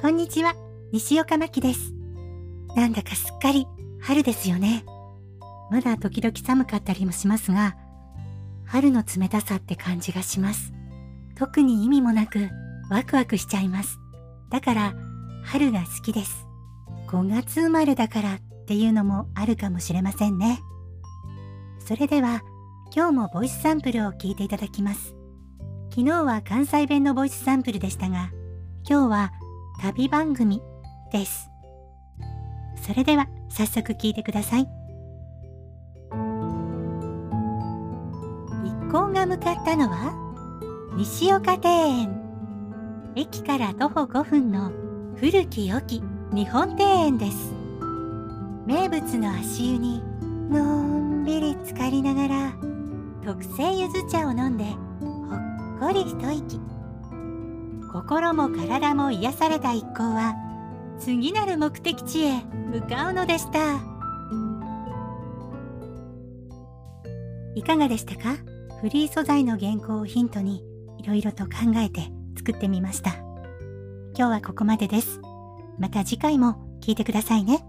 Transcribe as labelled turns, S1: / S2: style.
S1: こんにちは、西岡真希です。なんだかすっかり春ですよね。まだ時々寒かったりもしますが、春の冷たさって感じがします。特に意味もなくワクワクしちゃいます。だから春が好きです。5月生まれだからっていうのもあるかもしれませんね。それでは今日もボイスサンプルを聞いていただきます。昨日は関西弁のボイスサンプルでしたが、今日は旅番組です。それでは早速聞いてください。一行が向かったのは西岡庭園。駅から徒歩5分の古き良き日本庭園です。名物の足湯にのんびり浸かりながら特製ゆず茶を飲んでほっこり一息。心も体も癒された一行は次なる目的地へ向かうのでした。いかがでしたか？フリー素材の原稿をヒントにいろいろと考えて作ってみました。今日はここまでです。また次回も聞いてくださいね。